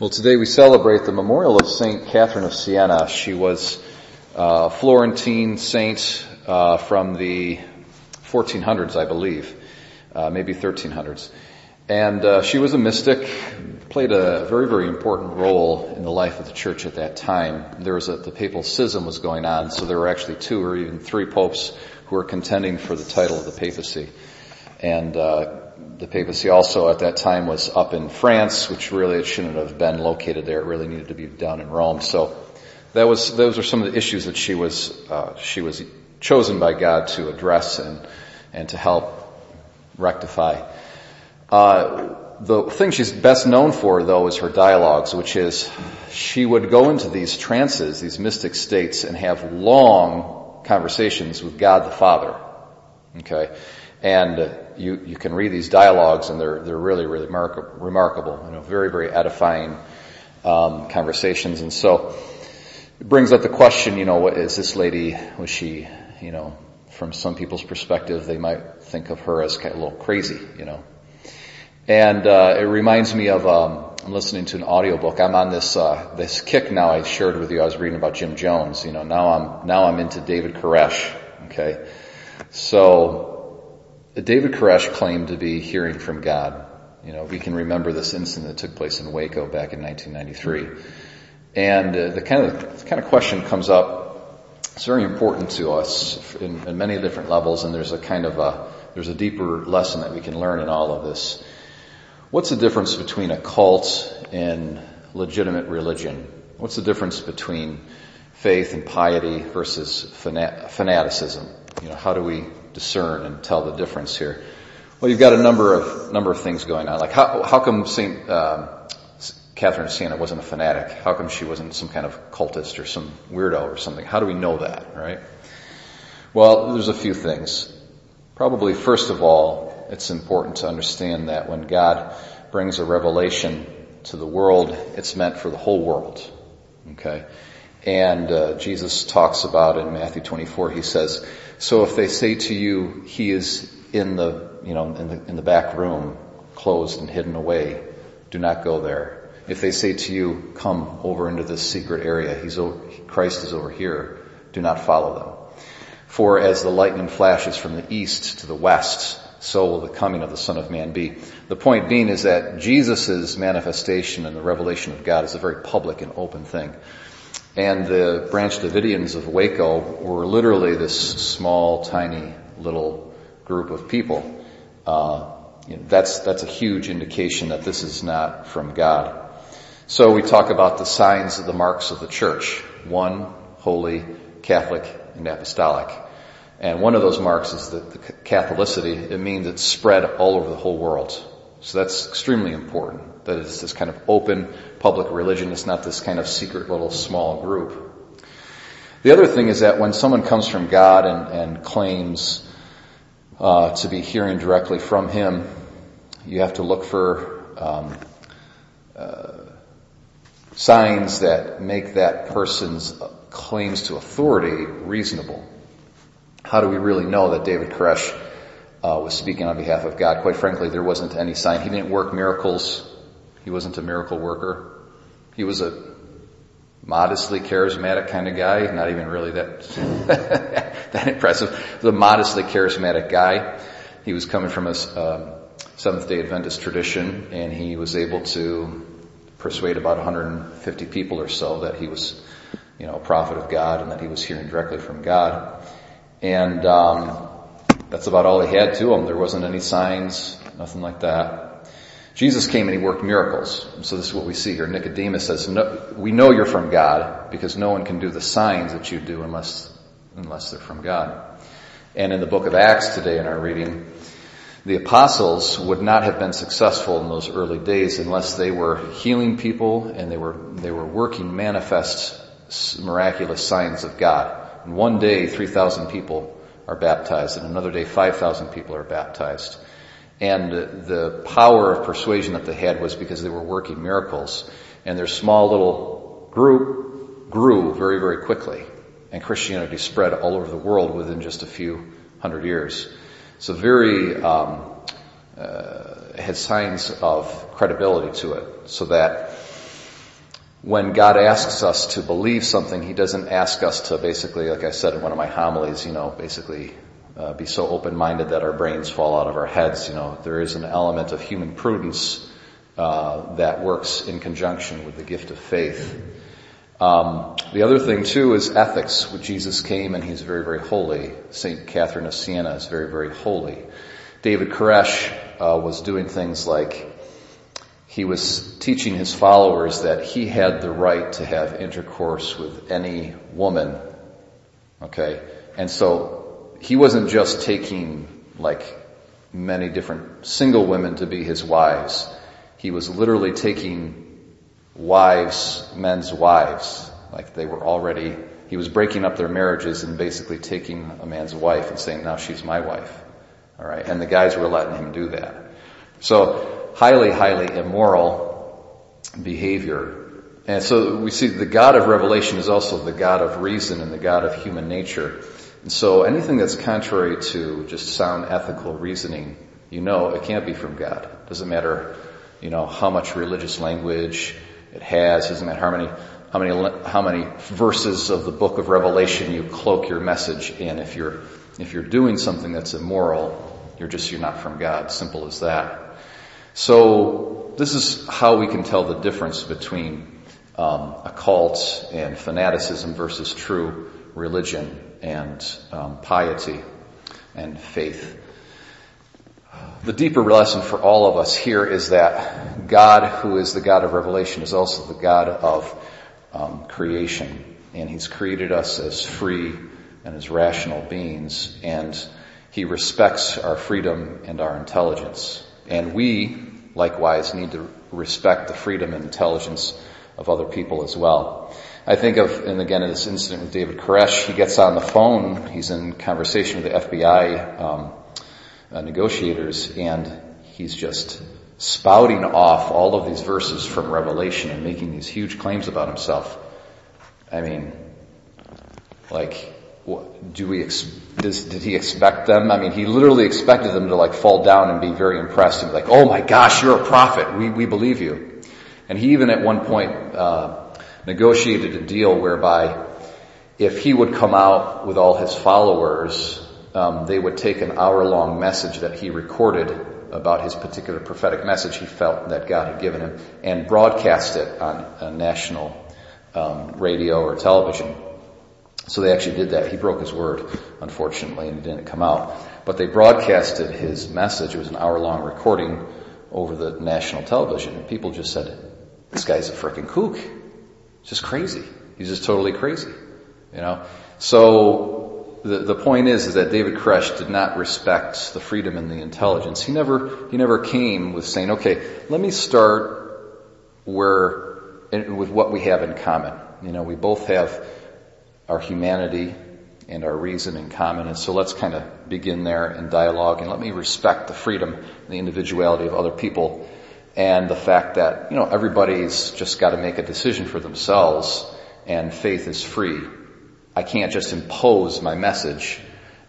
Well, today we celebrate the memorial of Saint Catherine of Siena. She was a Florentine saint uh, from the 1400s, I believe, uh, maybe 1300s, and uh, she was a mystic. Played a very, very important role in the life of the church at that time. There was a, the papal schism was going on, so there were actually two or even three popes who were contending for the title of the papacy, and uh, the papacy also at that time was up in France, which really it shouldn't have been located there. It really needed to be down in Rome. So that was those are some of the issues that she was uh, she was chosen by God to address and and to help rectify. Uh, the thing she's best known for, though, is her dialogues, which is she would go into these trances, these mystic states, and have long conversations with God the Father. Okay, and you, you can read these dialogues and they're, they're really, really remarkable, you know, very, very edifying, um, conversations. And so it brings up the question, you know, what is this lady, was she, you know, from some people's perspective, they might think of her as kind of a little crazy, you know. And, uh, it reminds me of, um, I'm listening to an audiobook. I'm on this, uh, this kick now I shared with you. I was reading about Jim Jones. You know, now I'm, now I'm into David Koresh. Okay. So, David Koresh claimed to be hearing from God. You know, we can remember this incident that took place in Waco back in 1993. And uh, the kind of the kind of question comes up. It's very important to us in, in many different levels, and there's a kind of a there's a deeper lesson that we can learn in all of this. What's the difference between a cult and legitimate religion? What's the difference between faith and piety versus fanaticism? You know, how do we discern and tell the difference here? Well, you've got a number of number of things going on. Like how how come Saint um, Catherine of Siena wasn't a fanatic? How come she wasn't some kind of cultist or some weirdo or something? How do we know that, right? Well, there's a few things. Probably first of all, it's important to understand that when God brings a revelation to the world, it's meant for the whole world. Okay? And uh, Jesus talks about in Matthew 24, he says, so if they say to you, he is in the, you know, in the, in the back room, closed and hidden away, do not go there. If they say to you, come over into this secret area, he's over, Christ is over here, do not follow them. For as the lightning flashes from the east to the west, so will the coming of the Son of Man be. The point being is that Jesus' manifestation and the revelation of God is a very public and open thing. And the Branch Davidians of Waco were literally this small, tiny little group of people. Uh, you know, that's that's a huge indication that this is not from God. So we talk about the signs of the marks of the church: one, holy, Catholic, and apostolic. And one of those marks is the, the Catholicity. It means it's spread all over the whole world. So that's extremely important that it's this kind of open public religion. It's not this kind of secret little small group. The other thing is that when someone comes from God and, and claims uh, to be hearing directly from Him, you have to look for um, uh, signs that make that person's claims to authority reasonable. How do we really know that David Koresh uh, was speaking on behalf of God? Quite frankly, there wasn't any sign. He didn't work miracles. He wasn't a miracle worker. He was a modestly charismatic kind of guy, not even really that, that impressive. The modestly charismatic guy. He was coming from a um, Seventh day Adventist tradition and he was able to persuade about 150 people or so that he was, you know, a prophet of God and that he was hearing directly from God. And, um, that's about all he had to him. There wasn't any signs, nothing like that. Jesus came and he worked miracles. So this is what we see here. Nicodemus says, no, we know you're from God because no one can do the signs that you do unless, unless they're from God. And in the book of Acts today in our reading, the apostles would not have been successful in those early days unless they were healing people and they were, they were working manifest miraculous signs of God. And one day, 3,000 people are baptized and another day, 5,000 people are baptized. And the power of persuasion that they had was because they were working miracles. And their small little group grew very, very quickly. And Christianity spread all over the world within just a few hundred years. So very, um, uh, had signs of credibility to it. So that when God asks us to believe something, He doesn't ask us to basically, like I said in one of my homilies, you know, basically uh, be so open-minded that our brains fall out of our heads. You know, there is an element of human prudence uh, that works in conjunction with the gift of faith. Um, the other thing too is ethics. When Jesus came and he's very, very holy. Saint Catherine of Siena is very, very holy. David Koresh uh, was doing things like he was teaching his followers that he had the right to have intercourse with any woman. Okay, and so he wasn't just taking like many different single women to be his wives. He was literally taking wives, men's wives, like they were already, he was breaking up their marriages and basically taking a man's wife and saying, now she's my wife. Alright, and the guys were letting him do that. So, highly, highly immoral behavior. And so we see the God of revelation is also the God of reason and the God of human nature. So anything that's contrary to just sound ethical reasoning, you know it can't be from God. It Doesn't matter you know, how much religious language it has. Doesn't matter how many, how many, how many verses of the book of Revelation you cloak your message in. If you're, if you're doing something that's immoral, you're just, you're not from God. Simple as that. So, this is how we can tell the difference between um, a cult and fanaticism versus true religion and um, piety and faith. The deeper lesson for all of us here is that God, who is the God of revelation, is also the God of um, creation. And He's created us as free and as rational beings. And He respects our freedom and our intelligence. And we, likewise, need to respect the freedom and intelligence of other people as well. I think of, and again in this incident with David Koresh, he gets on the phone, he's in conversation with the FBI, um, uh, negotiators, and he's just spouting off all of these verses from Revelation and making these huge claims about himself. I mean, like, do we, ex- does, did he expect them? I mean, he literally expected them to like fall down and be very impressed and be like, oh my gosh, you're a prophet. We, we believe you. And he even at one point, uh, negotiated a deal whereby if he would come out with all his followers um, they would take an hour long message that he recorded about his particular prophetic message he felt that God had given him and broadcast it on national um, radio or television. So they actually did that. He broke his word, unfortunately, and it didn't come out. But they broadcasted his message. It was an hour long recording over the national television. And people just said, this guy's a freaking kook. Just crazy. He's just totally crazy. You know? So the, the point is, is that David Koresh did not respect the freedom and the intelligence. He never, he never came with saying, okay, let me start where, with what we have in common. You know, we both have our humanity and our reason in common, and so let's kind of begin there in dialogue, and let me respect the freedom and the individuality of other people, and the fact that, you know, everybody's just got to make a decision for themselves, and faith is free. I can't just impose my message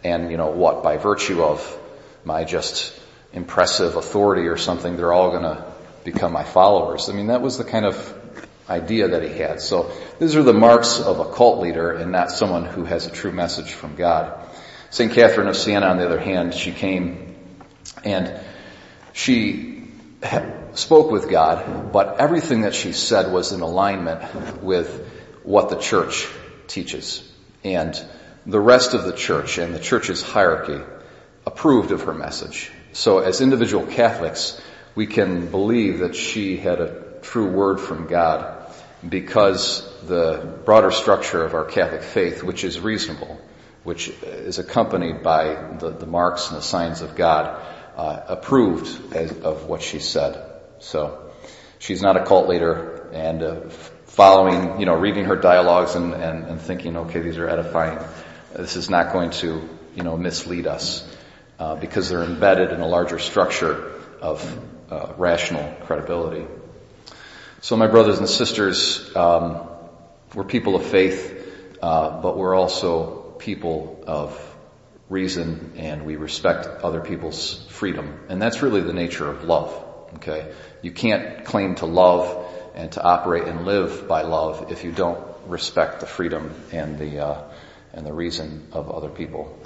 and, you know, what, by virtue of my just impressive authority or something, they're all gonna become my followers. I mean, that was the kind of idea that he had. So these are the marks of a cult leader and not someone who has a true message from God. St. Catherine of Siena, on the other hand, she came and she spoke with God, but everything that she said was in alignment with what the church teaches and the rest of the church and the church's hierarchy approved of her message. So as individual Catholics, we can believe that she had a true word from God because the broader structure of our Catholic faith, which is reasonable, which is accompanied by the, the marks and the signs of God, uh, approved as, of what she said. So she's not a cult leader and uh, following, you know, reading her dialogues and, and, and thinking, okay, these are edifying. This is not going to, you know, mislead us uh, because they're embedded in a larger structure of uh, rational credibility. So, my brothers and sisters, um, we're people of faith, uh, but we're also people of reason, and we respect other people's freedom, and that's really the nature of love. Okay, you can't claim to love and to operate and live by love if you don't respect the freedom and the uh, and the reason of other people.